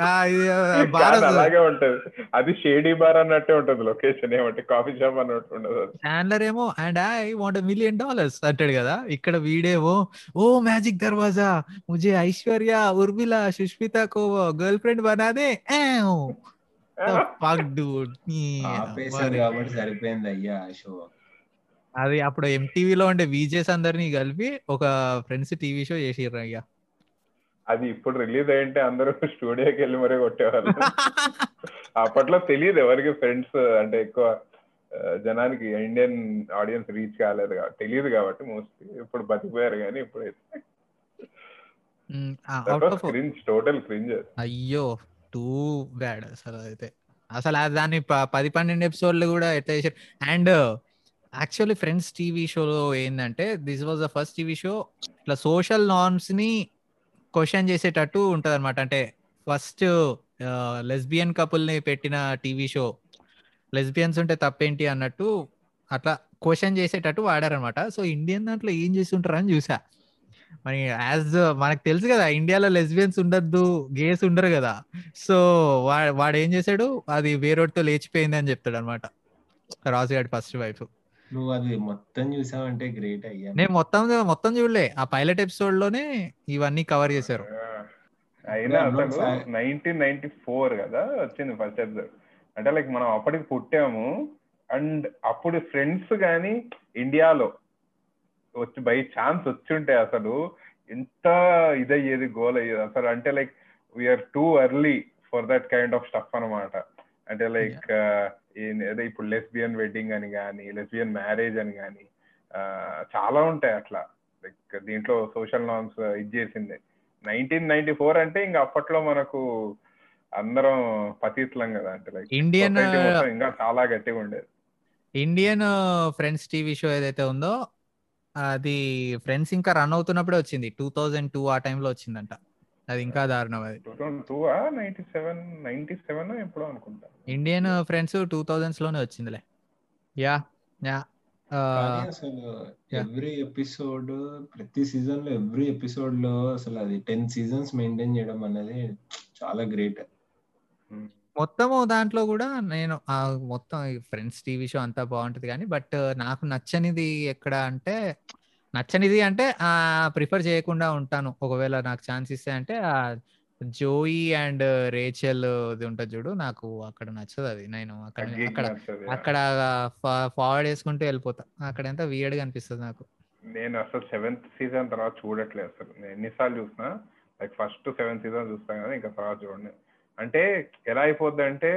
Speaker 2: అలాగే ఉంటది. అది షేడీ బార్ అన్నట్టే ఉంటది లొకేషన్ ఏమంటే కాఫీ షాప్ అన్నట్టు ఉండదు
Speaker 1: చాండ్లర్ ఏమో and I want million dollars అంటాడు కదా. ఇక్కడ వీడేమో ఓ మ్యాజిక్ దర్వాజా ముజే ఐశ్వర్య ఉర్మిళ సుష్మిత కో గర్ల్ ఫ్రెండ్ బనాదే
Speaker 3: కాబట్టి సరిపోయింది అయ్యా షో
Speaker 1: అది అప్పుడు ఎంటీవీలో ఉండే విజేస్ అందరినీ కలిపి ఒక ఫ్రెండ్స్ టీవీ షో చేసిర్రు అయ్యా
Speaker 2: అది ఇప్పుడు రిలీజ్ అయ్యింటే అందరూ స్టూడియోకి వెళ్ళి మరీ కొట్టేవాళ్ళు. అప్పట్లో తెలియదు ఎవరికి ఫ్రెండ్స్ అంటే ఎక్కువ జనానికి ఇండియన్ ఆడియన్స్ రీచ్ కాలేదు కాబట్టి తెలియదు కాబట్టి మోస్ట్లీ ఇప్పుడు బతికిపోయారు కానీ ఇప్పుడు క్రింజ్ టోటల్ క్రింజ్
Speaker 1: అయ్యో టూ బ్యాడ్ అసలు అయితే. అసలు దాన్ని పది పన్నెండు ఎపిసోడ్లు కూడా ఎట్లా చేశారు? అండ్ యాక్చువల్లీ ఫ్రెండ్స్ టీవీ షోలో ఏంటంటే this was the first TV show. ఇట్లా సోషల్ నార్మ్స్ని క్వశ్చన్ చేసేటట్టు ఉంటది అనమాట అంటే ఫస్ట్ లెస్బియన్ కపుల్ని పెట్టిన టీవీ షో. లెస్బియన్స్ ఉంటే తప్పేంటి అన్నట్టు అట్లా క్వశ్చన్ చేసేటట్టు వాడారనమాట సో ఇండియన్ దాంట్లో ఏం చేసి అని చూసా. మరి యాజ్ మనకు తెలుసు కదా ఇండియాలో లెస్బియన్స్ ఉండద్దు గేస్ ఉండరు కదా. సో వాడు వాడు ఏం చేశాడు? అది వేరొడితో లేచిపోయింది అని చెప్తాడు అనమాట రాజుగాడి ఫస్ట్ వైఫ్.
Speaker 3: నువ్వు అది మొత్తం చూసావంటే గ్రేట్ అయ్యా.
Speaker 1: నేను మొత్తం మొత్తం చూడలే. ఆ పైలట్ ఎపిసోడ్లోనే ఇవన్నీ కవర్ చేశారు.
Speaker 2: అయినా. నైన్టీన్ నైన్టీ ఫోర్ కదా వచ్చింది ఫస్ట్ ఎపిసోడ్ అంటే లైక్ మనం అప్పటికి పుట్టాము అండ్ అప్పుడు ఫ్రెండ్స్ కానీ ఇండియాలో వచ్చి బై ఛాన్స్ వచ్చుంటే అసలు ఎంత ఇదయ్యేది గోల్ అయ్యేది అసలు అంటే like we are too early for that kind of stuff అనమాట అంటే లైక్ అదే ఇప్పుడు లెస్బియన్ వెడ్డింగ్ అని కానీ లెస్బియన్ మ్యారేజ్ అని కానీ చాలా ఉంటాయి అట్లా. లైక్ దీంట్లో సోషల్ నార్మ్స్ ఇది చేసిందే. నైన్టీన్ నైన్టీ ఫోర్ అంటే ఇంకా అప్పట్లో మనకు అందరం పతీతులం కదా అంటే లైక్
Speaker 1: ఇండియన్
Speaker 2: ఇంకా చాలా గట్టిగా ఉండేది.
Speaker 1: ఇండియన్ ఫ్రెండ్స్ టీవీ షో ఏదైతే ఉందో అది ఫ్రెండ్స్ ఇంకా రన్ అవుతున్నప్పుడే వచ్చింది. టూ థౌజండ్ టూ ఆ టైంలో వచ్చిందంట. అది ఇంకా దారుణం అది.
Speaker 2: టూ థౌసండ్ టూ ఆ నైన్టీ సెవెన్ నైన్టీ సెవెన్ ఎప్పుడో అనుకుంటా.
Speaker 1: ఇండియన్ ఫ్రెండ్స్ టూ థౌజండ్స్లోనే వచ్చిందిలే. యా యా
Speaker 3: ఎవ్రీ ఎపిసోడ్ ప్రతి సీజన్లో ఎవ్రీ ఎపిసోడ్లో అసలు అది టెన్ సీజన్స్ మెయింటైన్ చేయడం అనేది చాలా గ్రేట్
Speaker 1: మొత్తము దాంట్లో కూడా నేను ఆ మొత్తం ఫ్రెండ్స్ టీవీ షో అంతా బాగుంటది కానీ బట్ నాకు నచ్చనిది ఎక్కడ అంటే నచ్చనిది అంటే ప్రిఫర్ చేయకుండా ఉంటాను. ఒకవేళ నాకు ఛాన్స్ ఇస్తే అంటే జోయి అండ్ రేచల్ ఇది ఉంటుంది చూడు నాకు అక్కడ నచ్చదు అది. నేను అక్కడ అక్కడ అక్కడ ఫార్వర్డ్ వేసుకుంటూ వెళ్ళిపోతా. అక్కడ ఎంత వియర్డ్గా అనిపిస్తుంది నాకు.
Speaker 2: నేను అసలు సెవెంత్ సీజన్ తర్వాత చూడట్లేదు అసలు. నేను ఎన్నిసార్లు చూసినా లైక్ ఫస్ట్ సెవెంత్ సీజన్ చూస్తాను కదా ఇంకా తర్వాత చూడండి అంటే ఎలా అయిపోద్ది అంటే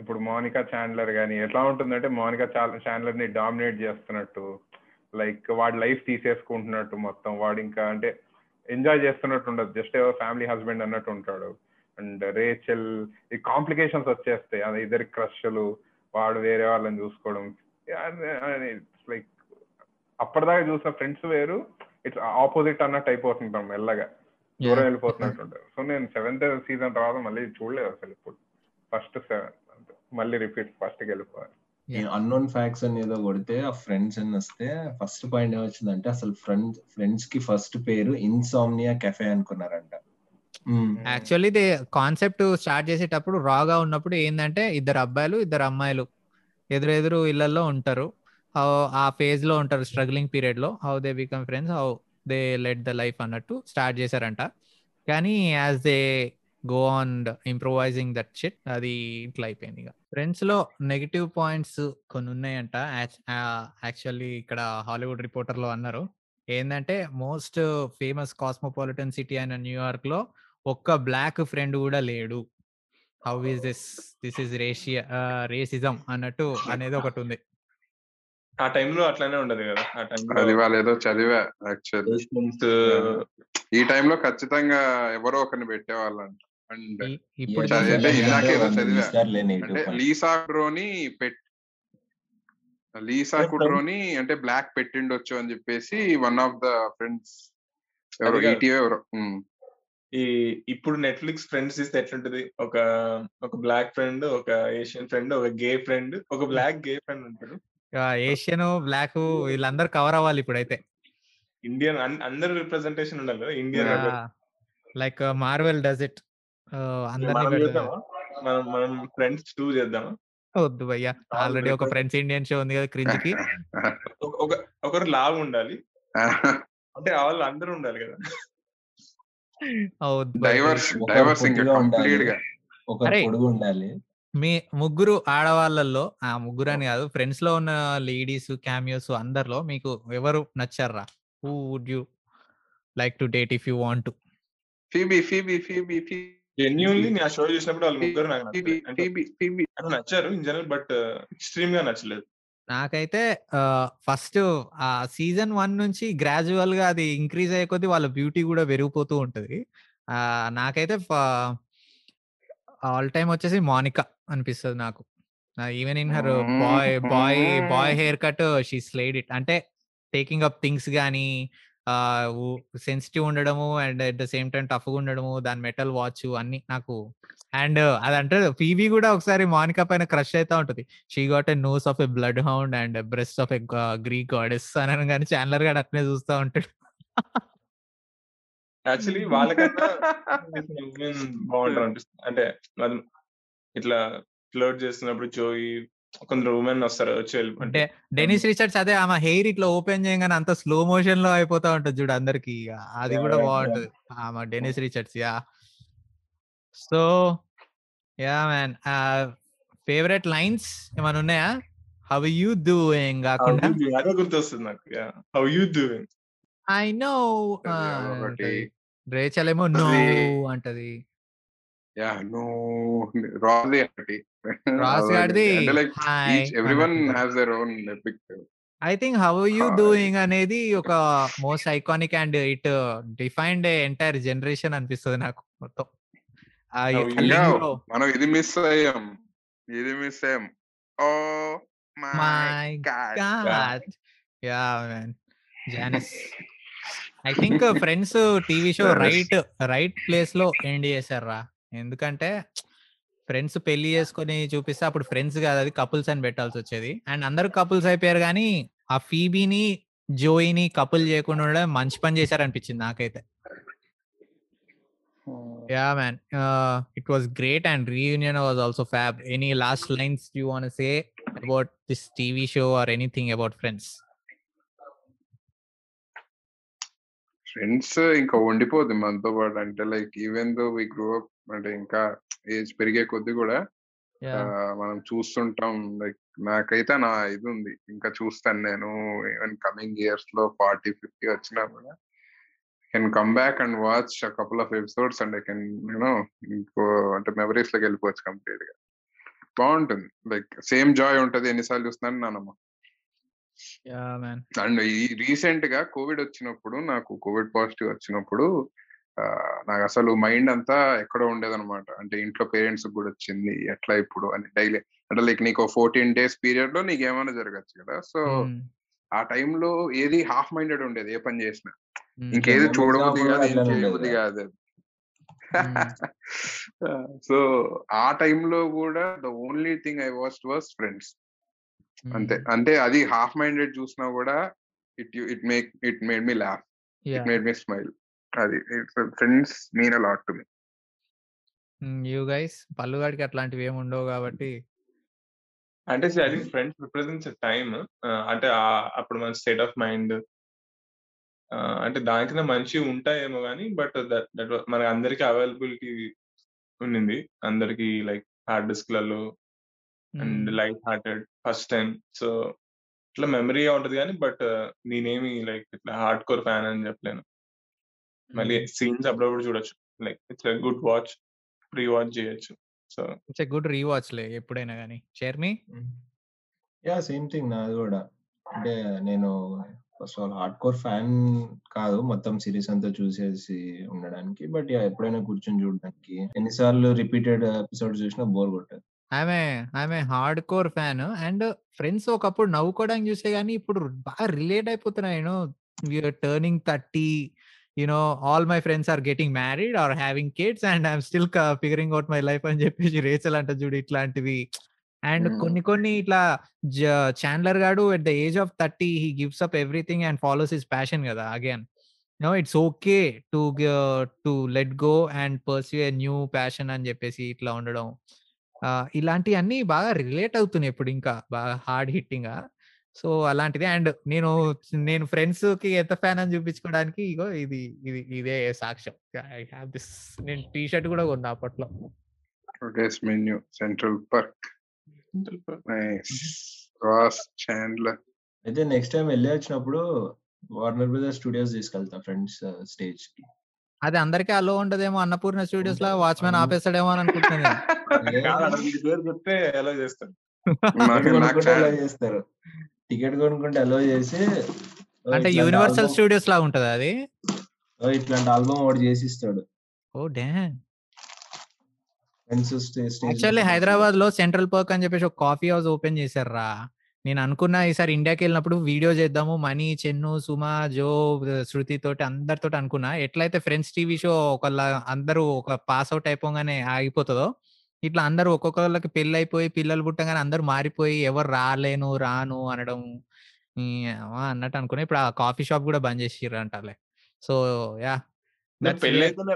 Speaker 2: ఇప్పుడు మోనికా చాండ్లర్ కానీ ఎట్లా ఉంటుందంటే మోనికా చాండ్లర్ని డామినేట్ చేస్తున్నట్టు లైక్ వాడి లైఫ్ తీసేసుకుంటున్నట్టు మొత్తం వాడు ఇంకా అంటే ఎంజాయ్ చేస్తున్నట్టు ఉండదు. జస్ట్ ఏవో ఫ్యామిలీ హస్బెండ్ అన్నట్టు ఉంటాడు. అండ్ రేచల్ ఈ కాంప్లికేషన్స్ వచ్చేస్తాయి. అది ఇద్దరి క్రష్లు వాడు వేరే వాళ్ళని చూసుకోవడం. లైక్ అప్పటిదాకా చూసిన ఫ్రెండ్స్ వేరు. ఇట్స్ ఆపోజిట్ అన్నట్టు అయిపోతుంటాం మెల్లగా. దూరం వెళ్ళిపోతున్నట్టు సో నేను సెవెంత్ సీజన్ తర్వాత మళ్ళీ చూడలేదు అసలు ఇప్పుడు. ఫస్ట్ సెవెన్ మళ్ళీ రిపీట్ ఫస్ట్ వెళ్ళిపోవాలి
Speaker 3: అన్నోన్ ఫ్యాక్ట్స్ అని ఏదో కొడితే ఆ ఫ్రెండ్స్ అని వస్తే ఫస్ట్ పాయింట్ ఏమొచ్చిందంటే అసలు ఫ్రెండ్స్ ఫ్రెండ్స్కి ఫస్ట్ పేరు ఇన్సామ్నియా కెఫే అనుకున్నారంట.
Speaker 1: యాక్చువల్లీ దే కాన్సెప్ట్ స్టార్ట్ చేసేటప్పుడు రాగా ఉన్నప్పుడు ఏంటంటే ఇద్దరు అబ్బాయిలు ఇద్దరు అమ్మాయిలు ఎదురెదురు ఇళ్ళలో ఉంటారు. ఆ ఫేజ్లో ఉంటారు స్ట్రగ్లింగ్ పీరియడ్లో. How they become friends how they let the life అన్నట్టు స్టార్ట్ చేశారంట. కానీ as they go on improvising that shit అది ఇట్లా అయిపోయింది ఇక. ఫ్రెండ్స్లో నెగిటివ్ పాయింట్స్ కొన్ని ఉన్నాయంట యాక్చువల్లీ ఇక్కడ హాలీవుడ్ రిపోర్టర్లో అన్నారు. ఏందంటే మోస్ట్ ఫేమస్ కాస్మోపాలిటన్ సిటీ అయిన న్యూయార్క్లో ఒక్క బ్లాక్ ఫ్రెండ్ కూడా లేడు. How is this this is రేషియా racism అన్నట్టు అనేది ఒకటి ఉంది.
Speaker 4: ఆ టైంలో అట్లానే ఉండదు కదా. ఆ
Speaker 5: అది
Speaker 4: టైంలో
Speaker 5: వాళ్ళు ఏదో చదివా యాక్చువల్లీ ఈ టైంలో ఖచ్చితంగా ఎవరో ఒకరిని పెట్టేవాళ్ళంట. అండ్
Speaker 1: ఇప్పుడు.
Speaker 5: లీసా పెట్ లీసా కుడ్రోని అంటే బ్లాక్ పెట్టిండొచ్చు అని చెప్పేసి వన్ ఆఫ్ ద ఫ్రెండ్స్ ఎవరో ఎవరో.
Speaker 4: ఈ ఇప్పుడు నెట్ఫ్లిక్స్ ఫ్రెండ్స్ ఇస్తే ఎట్లుంటది? ఒక ఒక బ్లాక్ ఫ్రెండ్ ఒక ఏషియన్ ఫ్రెండ్ ఒక గే ఫ్రెండ్ ఒక బ్లాక్ గే ఫ్రెండ్ ఉంటాడు
Speaker 1: ఏషియన్ బ్లాక్ వీళ్ళందరూ కవర్ అవ్వాలి ఇప్పుడైతే.
Speaker 4: ఇండియన్ అందరు రిప్రజెంటేషన్ ఉండాలి కదా Indian
Speaker 1: like Marvel does it అందరినీ
Speaker 4: మనం
Speaker 1: పెడతారు.
Speaker 4: చేద్దామా? మనం మనం ఫ్రెండ్స్ చేద్దామా?
Speaker 1: వద్దు భయ్యా. ఆల్రెడీ ఒక ఫ్రెండ్స్ ఇండియన్ షో ఉంది కదా క్రింజ్కి
Speaker 4: ఒక- ఒక ఒకరు లావు ఉండాలి. అంటే వాళ్ళు అందరూ ఉండాలి కదా.
Speaker 1: వద్దు భయ్యా.
Speaker 5: డైవర్స్
Speaker 3: ఒకరు
Speaker 5: డైవర్స్ ఇంకా
Speaker 3: పొట్టిగా ఉండాలి.
Speaker 5: కంప్లీట్గా
Speaker 3: ఒకరు
Speaker 1: అరే.
Speaker 3: పొడుగు ఉండాలి.
Speaker 1: మీ ముగ్గురు ఆడవాళ్ళల్లో ఆ ముగ్గురు అని కాదు ఫ్రెండ్స్లో ఉన్న లేడీస్ క్యామియోస్ అందరిలో మీకు ఎవరు నచ్చారా who would you like to date if you want to
Speaker 5: Phoebe Phoebe Phoebe Phoebe
Speaker 4: genuinely నేను ఆ షో చూసినప్పుడు వాళ్ళు ముగ్గురు నాకు నచ్చారు. ఇన్ జనరల్ బట్ ఎక్స్ట్రీమ్గా నచ్చలేదు.
Speaker 1: నాకైతే ఫస్ట్ ఆ సీజన్ వన్ నుంచి గ్రాజువల్గా అది ఇంక్రీజ్ అయ్యే కొద్దీ వాళ్ళ బ్యూటీ కూడా పెరిగిపోతూ ఉంటది. ఆ నాకైతే ఆల్ టైమ్ వచ్చేసి మానికా అనిపిస్తుంది నాకు. Even in her boy boy boy haircut she slayed it అంటే టేకింగ్ అప్ థింగ్స్ కానీ సెన్సిటివ్ ఉండడము and at the same time టఫ్గా ఉండడము దాని మెటల్ వాచ్ అన్ని నాకు అండ్ అది అంటే పీవీ కూడా ఒకసారి మానికా పైన క్రష్ అవుతా ఉంటుంది. She got a nose of a bloodhound and breast of a Greek goddess అని కానీ చాన్లర్ గాడు అట్నే చూస్తా ఉంటాడు.
Speaker 4: యాక్చువల్లీ వాళ్ళకన్నా బాగుంటారు అనిపిస్తుంది. అంటే ఇట్లా ఫ్లర్ట్ చేస్తున్నప్పుడు జోయి కొందరు ఉమెన్ వస్తారు వచ్చి
Speaker 1: అంటే డెనిస్ రిచర్డ్స్ అదే ఆమె హెయిర్ ఇట్లా ఓపెన్ చేయగానే అంత స్లో మోషన్లో అయిపోతా ఉంటది చూడు అందరికి. అది కూడా. బాగుంటది. ఆమె Denise Richards yeah. So yeah man favourite lines ఏమైనా ఉన్నాయా? హౌ యూ డూయింగ్ కాకుండా?
Speaker 4: అదే గుర్తొస్తుంది నాకు how you doing.
Speaker 1: I know
Speaker 5: ఒకటి.
Speaker 1: రేచల్ ఏమో నో అంటది.
Speaker 5: యా నో రాజీ ఒకటి like each everyone their own epic.
Speaker 1: I think how you doing అనేది ఒక most iconic and it defined entire generation అనిపిస్తుంది నాకు మొత్తం.
Speaker 5: మనం ఇది మిస్ అయ్యాం. ఇది మిస్ అయ్యాం. ఓ my God.
Speaker 1: Yeah, man. Janice. I think Friends TV show. Right right ప్లేస్లో ఎండ్ చేశారా ఎందుకంటే ఫ్రెండ్స్ పెళ్ళి చేసుకొని చూపిస్తే అప్పుడు ఫ్రెండ్స్ కాదు అది కపుల్స్ అని పెట్టాల్సి వచ్చేది. అండ్ అందరు కపుల్స్ అయిపోయారు కానీ ఆ ఫీబీని జోయిని కపుల్ చేయకుండా ఉండడం మంచి పని చేశారనిపించింది నాకైతే. Yeah man. It was great and reunion was also fab. Any last lines you want say about this TV show or anything about Friends?
Speaker 5: Friends ఇంకా ఉండిపోద్ది మనతో పాటు. అంటే like even though we grow up అంటే ఇంకా age పెరిగే కొద్ది కూడా మనం చూస్తుంటాం. లైక్ నాకైతే నా ఇది ఉంది ఇంకా చూస్తాను నేను. ఈవెన్ కమింగ్ ఇయర్స్లో ఫార్టీ ఫిఫ్టీ వచ్చినా కూడా can come back and watch couple of episodes and I can you know ఇంకో అంటే మెమరీస్లోకి వెళ్ళిపోవచ్చు కంప్లీట్గా బాగుంటుంది లైక్ సేమ్ జాయ్ ఉంటది ఎన్నిసార్లు చూస్తున్నాను నానమ్మ అండ్ ఈ రీసెంట్గా కోవిడ్ వచ్చినప్పుడు నాకు కోవిడ్ పాజిటివ్ వచ్చినప్పుడు నాకు అసలు మైండ్ అంతా ఎక్కడో ఉండేదన్నమాట. అంటే ఇంట్లో పేరెంట్స్ కూడా వచ్చింది ఎట్లా ఇప్పుడు అని డైలీ అంటే లైక్ నీకు ఫోర్టీన్ డేస్ పీరియడ్లో నీకు ఏమైనా జరగచ్చు కదా. సో ఆ టైంలో ఏది హాఫ్ మైండెడ్ ఉండేది ఏ పని చేసినా. ఇంకేది
Speaker 3: కూడా
Speaker 5: కాదు ఇంకేయబుద్ధి
Speaker 3: ఉండేది.
Speaker 5: కాదు. సో ఆ టైంలో కూడా the only thing I watch was Friends. అంతే అంటే అది హాఫ్ మైండెడ్ చూసినా కూడా it it make it made me laugh. It made me smile. అది Friends mean a lot to me.
Speaker 1: You guys పల్లుగాడికి అట్లాంటివి ఏమి ఉండవు కాబట్టి.
Speaker 4: అంటే I think Friends represents time. అంటే ఆ- అప్పుడు మన స్టేట్ ఆఫ్ మైండ్. అంటే దానికన్నా మంచి ఉంటాయేమో కానీ బట్ దట్ దట్ మన అందరికి అవైలబిలిటీ ఉండింది అందరికి like hard డిస్క్లలో and light hearted first time. So ఇట్లా మెమరీగా ఉంటది కానీ బట్ నేనేమి లైక్ ఇట్లా హార్డ్ కోర్ ఫ్యాన్ అని చెప్పలేను. మళ్ళీ సీన్స్ అప్పుడప్పుడు చూడొచ్చు. Like it's good watch pre watch చేయొచ్చు. సో
Speaker 1: ఇట్స్ గుడ్ రీవాచ్ లే ఎప్పుడైనా కానీ షేర్మి?
Speaker 3: యా సేమ్ థింగ్ నాది కూడా. అంటే నేను first all hard core fan కాదు. మొత్తం సిరీస్ అంతా చూసేసి ఉండడానికి. బట్ యా ఎప్పుడైనా కూర్చొని చూడడానికి. ఎన్నిసార్లు రిపీటెడ్ ఎపిసోడ్ చూసినా బోర్ కొట్టదు.
Speaker 1: ఆమె ఆమె hard core fan. And Friends ఒకప్పుడు నవ్వుకోవడానికి చూసే కానీ ఇప్పుడు బాగా రిలేట్ అయిపోతున్నాయి. You know turning thirty you know all my friends are getting married or having kids and I'm still figuring out my life అని చెప్పేసి రేచల్ అంట చూడు ఇట్లాంటివి. అండ్. కొన్ని కొన్ని ఇట్లా చాండ్లర్ గాడు at the age of thirty he gives up everything and follows his passion కదా again no it's okay to to let go and pursue a new passion అని చెప్పేసి ఇట్లా ఉండడం. ఇలాంటివన్నీ బాగా రిలేట్ అవుతున్నాయి ఇప్పుడు ఇంకా బాగా హార్డ్ హిట్టింగ్ సో అలాంటిది. అండ్ నేను నేను ఫ్రెండ్స్కి ఎంత ఫ్యాన్ అని చూపించుకోవడానికి ఇగో ఇది ఇది ఇదే సాక్ష్యం. ఐ హావ్ దిస్ నేను టీ షర్ట్ కూడా కొన్నా అప్పట్లో.
Speaker 5: Today's menu Central Park. Nice. Ross Chandler.
Speaker 3: అయితే నెక్స్ట్ టైం వెళ్ళి వచ్చినప్పుడు వార్నర్ బ్రదర్ స్టూడియోస్ తీసుకెళ్తా ఫ్రెండ్స్ స్టేజ్కి
Speaker 1: అది అందరికీ అలో ఉండదేమో అన్నపూర్ణ స్టూడియోస్లో వాచ్మెన్. ఆపేస్తాడేమో అని అనుకుంటున్నాను
Speaker 4: చేస్తారు.
Speaker 3: టికెట్
Speaker 5: నాకు
Speaker 3: కొనుక్కుంటే అలో చేసి "ఓ,
Speaker 1: అంటే యూనివర్సల్ స్టూడియోస్ లా ఉంటది అది?
Speaker 3: ఇట్లాంటి ఆల్బమ్ ఒకటి చేసి ఇస్తాడు.
Speaker 1: ఓ
Speaker 3: స్టేజ్
Speaker 1: యాక్చువల్లీ హైదరాబాద్లో సెంట్రల్ పార్క్ అని చెప్పేసి ఒక కాఫీ హౌస్ ఓపెన్ చేశారు రా నేను అనుకున్నా ఈసారి ఇండియాకి వెళ్ళినప్పుడు వీడియో చేద్దాము మనీ చెన్ను సుమా జో శృతి తోటి అందరితో అనుకున్నా. ఎట్లయితే ఫ్రెండ్స్ టీవీ షో ఒకళ్ళ అందరూ ఒక పాస్ అవుట్ అయిపోగానే ఆగిపోతుందో ఇట్లా అందరూ ఒక్కొక్కళ్ళకి పెళ్ళి అయిపోయి పిల్లలు పుట్టగానే అందరూ మారిపోయి ఎవరు రాలేను రాను అనడం ఈ అన్నట్టు అనుకున్నా ఇప్పుడు ఆ కాఫీ షాప్ కూడా బంద్ చేసిర్రు అంటాలే సో యా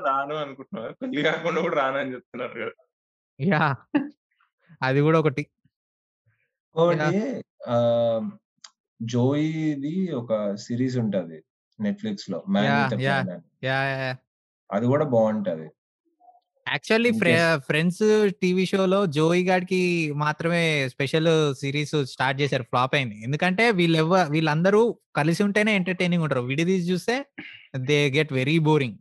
Speaker 4: రాను అనుకుంటున్నా పెళ్ళి కాకుండా కూడా రాను అని చెప్తున్నారు కదా.
Speaker 1: యా అది కూడా ఒకటి.
Speaker 3: జోయిది ఒక సిరీస్ ఉంటది నెట్ఫ్లిక్స్లో అని
Speaker 1: యా
Speaker 3: అది కూడా బాగుంటది
Speaker 1: యాక్చువల్లీ. ఫ్రెండ్స్ టీవీ షోలో జోయి గాడికి మాత్రమే స్పెషల్ సిరీస్ స్టార్ట్ చేశారు ఫ్లాప్ అయింది. ఎందుకంటే వీళ్ళు ఎవ వీళ్ళందరూ కలిసి ఉంటేనే ఎంటర్టైనింగ్ ఉంటారు. విడిదీసి చూస్తే they get very boring.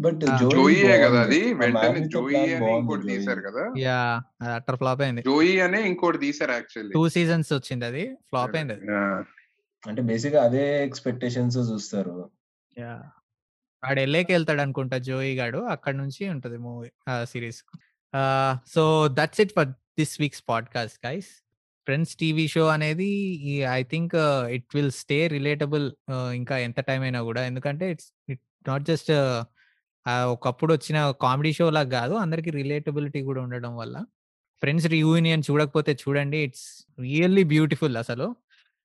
Speaker 3: But.
Speaker 5: జోయియే కదా అది? వెంటనే జోయి అని ఇంకోటి తీశారు కదా?
Speaker 1: యా అట్టర్ ఫ్లాప్ అయింది.
Speaker 5: జోయి అనే ఇంకోటి తీశారు యాక్చువల్లీ.
Speaker 1: టూ సీజన్స్ వచ్చింది అది ఫ్లాప్ అయింది అది.
Speaker 3: అంటే బేసిక్ అదే ఎక్స్పెక్టేషన్స్ చూస్తారు.
Speaker 1: యా. వాడు ఎల్లేకి వెళ్తాడు అనుకుంటా జోయి గాడు. అక్కడ నుంచి ఉంటది movie series. So that's it for this week's podcast guys. Friends TV show అనేది I think it will stay relatable ఇంకా ఎంత టైం అయినా కూడా. ఎందుకంటే ఇట్స్ ఇట్ నాట్ జస్ట్ ఒకప్పుడు వచ్చిన కామెడీ షో లాగా కాదు. అందరికి రిలేటబిలిటీ కూడా ఉండడం వల్ల. ఫ్రెండ్స్ రియూనియన్ చూడకపోతే చూడండి ఇట్స్ రియల్లీ బ్యూటిఫుల్ అసలు.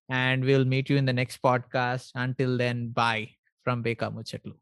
Speaker 1: And will meet you in the next podcast. Until then boy from బేకా ముచ్చట్లు.